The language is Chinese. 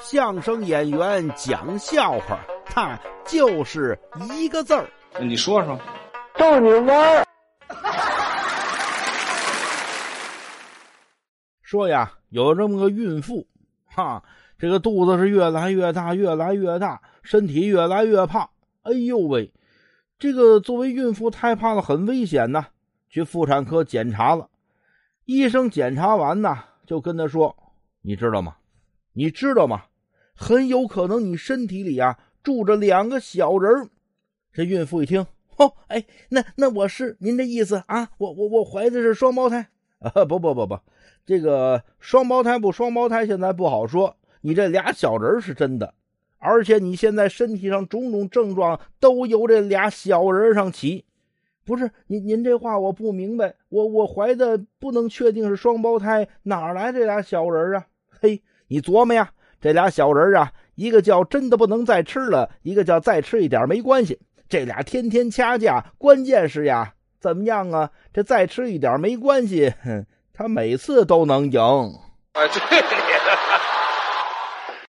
相声演员讲笑话，他就是一个字儿。你说说，逗你玩儿。说呀，有这么个孕妇，哈，这个肚子是越来越大，越来越大，身体越来越胖。哎呦喂，这个作为孕妇太胖了，很危险呐。去妇产科检查了，医生检查完呢，就跟他说：“你知道吗？你知道吗？很有可能你身体里啊住着两个小人这孕妇一听，哦，哎，那那我是您的意思啊？我我我怀的是双胞胎啊？不不不不，这个双胞胎不双胞胎现在不好说。你这俩小人是真的，而且你现在身体上种种症状都由这俩小人上起。”不是您，您这话我不明白。我我怀的不能确定是双胞胎，哪来这俩小人啊？嘿，你琢磨呀，这俩小人啊，一个叫真的不能再吃了，一个叫再吃一点没关系。这俩天天掐架，关键是呀，怎么样啊？这再吃一点没关系，哼他每次都能赢。哎，对